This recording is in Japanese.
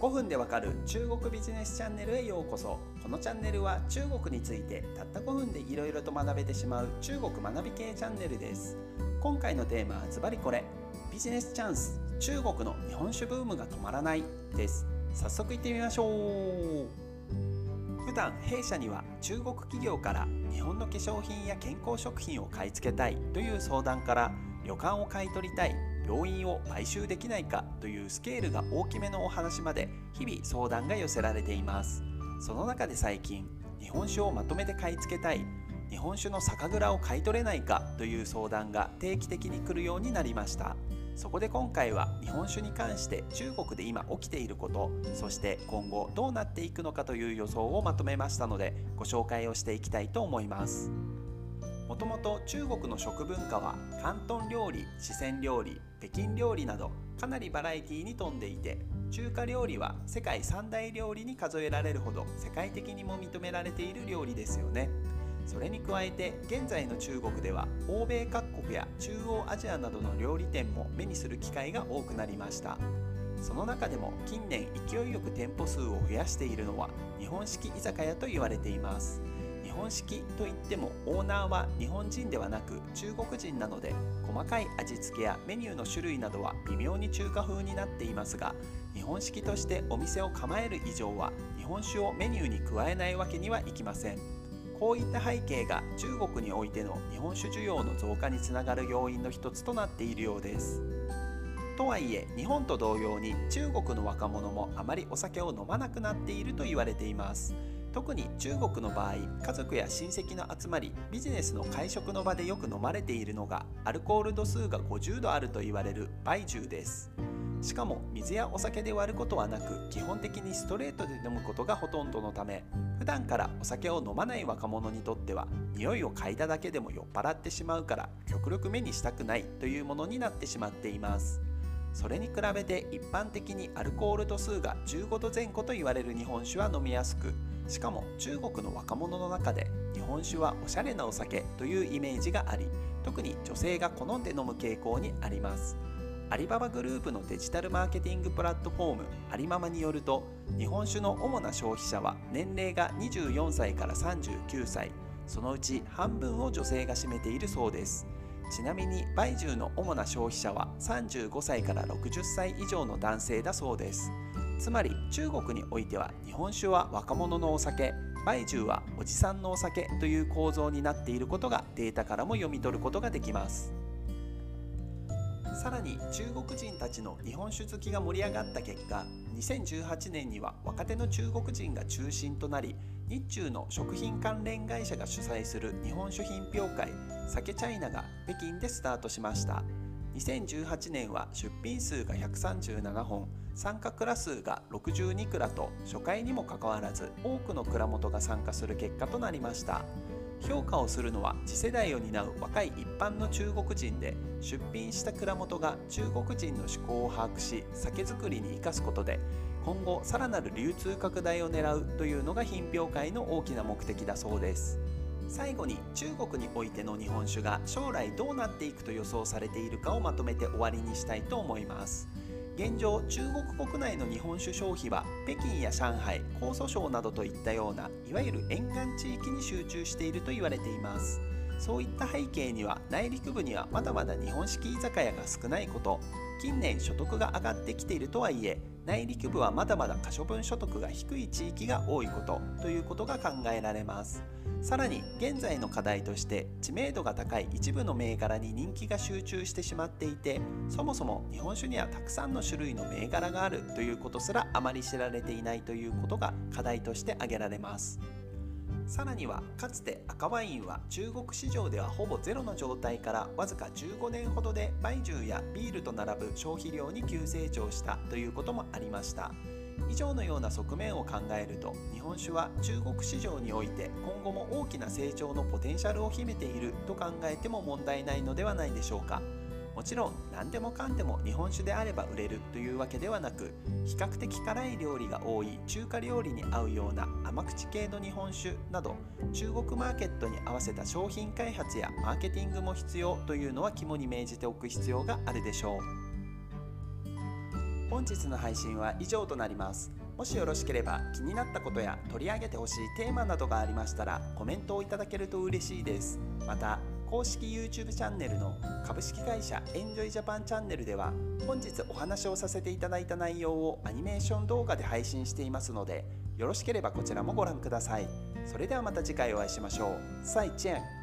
5分でわかる中国ビジネスチャンネルへようこそ。このチャンネルは中国についてたった5分でいろいろと学べてしまう中国学び系チャンネルです。今回のテーマはズバリこれ。ビジネスチャンス中国の日本酒ブームが止まらないです。早速行ってみましょう。普段弊社には中国企業から日本の化粧品や健康食品を買い付けたいという相談から旅館を買い取りたい。病院を買収できないかというスケールが大きめのお話まで日々相談が寄せられています。その中で最近日本酒をまとめて買い付けたい。日本酒の酒蔵を買い取れないかという相談が定期的に来るようになりました。そこで今回は日本酒に関して中国で今起きていることそして今後どうなっていくのかという予想をまとめましたのでご紹介をしていきたいと思います。もともと中国の食文化は広東料理四川料理北京料理などかなりバラエティに富んでいて中華料理は世界三大料理に数えられるほど世界的にも認められている料理ですよね。それに加えて現在の中国では欧米各国や中央アジアなどの料理店も目にする機会が多くなりました。その中でも近年勢いよく店舗数を増やしているのは日本式居酒屋と言われています。日本式といってもオーナーは日本人ではなく中国人なので細かい味付けやメニューの種類などは微妙に中華風になっていますが日本式としてお店を構える以上は日本酒をメニューに加えないわけにはいきません。こういった背景が中国においての日本酒需要の増加につながる要因の一つとなっているようです。とはいえ日本と同様に中国の若者もあまりお酒を飲まなくなっていると言われています。特に中国の場合家族や親戚の集まりビジネスの会食の場でよく飲まれているのがアルコール度数が50度あると言われる梅酒です。しかも水やお酒で割ることはなく基本的にストレートで飲むことがほとんどのため普段からお酒を飲まない若者にとっては匂いを嗅いだだけでも酔っ払ってしまうから極力目にしたくないというものになってしまっています。それに比べて一般的にアルコール度数が15度前後と言われる日本酒は飲みやすくしかも中国の若者の中で日本酒はおしゃれなお酒というイメージがあり特に女性が好んで飲む傾向にあります。アリババグループのデジタルマーケティングプラットフォームアリママによると日本酒の主な消費者は年齢が24歳から39歳。そのうち半分を女性が占めているそうです。ちなみに梅酒の主な消費者は35歳から60歳以上の男性だそうです。つまり中国においては日本酒は若者のお酒梅酒はおじさんのお酒という構造になっていることがデータからも読み取ることができます。さらに中国人たちの日本酒好きが盛り上がった結果2018年には若手の中国人が中心となり日中の食品関連会社が主催する日本酒品評会酒チャイナが北京でスタートしました。2018年は出品数が137本参加蔵数が62蔵と初回にもかかわらず多くの蔵元が参加する結果となりました。評価をするのは次世代を担う若い一般の中国人で出品した蔵元が中国人の思考を把握し酒造りに生かすことで今後さらなる流通拡大を狙うというのが品評会の大きな目的だそうです。最後に中国においての日本酒が将来どうなっていくと予想されているかをまとめて終わりにしたいと思います。現状中国国内の日本酒消費は北京や上海江蘇省などといったようないわゆる沿岸地域に集中していると言われています。そういった背景には内陸部にはまだまだ日本式居酒屋が少ないこと近年所得が上がってきているとはいえ内陸部はまだまだ可処分所得が低い地域が多いことということが考えられます。さらに現在の課題として知名度が高い一部の銘柄に人気が集中してしまっていてそもそも日本酒にはたくさんの種類の銘柄があるということすらあまり知られていないということが課題として挙げられます。さらにはかつて赤ワインは中国市場ではほぼゼロの状態からわずか15年ほどで梅酒やビールと並ぶ消費量に急成長したということもありました。以上のような側面を考えると日本酒は中国市場において今後も大きな成長のポテンシャルを秘めていると考えても問題ないのではないでしょうか。もちろん何でもかんでも日本酒であれば売れるというわけではなく比較的辛い料理が多い中華料理に合うような甘口系の日本酒など中国マーケットに合わせた商品開発やマーケティングも必要というのは肝に銘じておく必要があるでしょう。本日の配信は以上となります。もしよろしければ気になったことや取り上げてほしいテーマなどがありましたらコメントをいただけると嬉しいです。また公式 YouTube チャンネルの株式会社エンジョイジャパンチャンネルでは本日お話をさせていただいた内容をアニメーション動画で配信していますのでよろしければこちらもご覧ください。それではまた次回お会いしましょう。再见。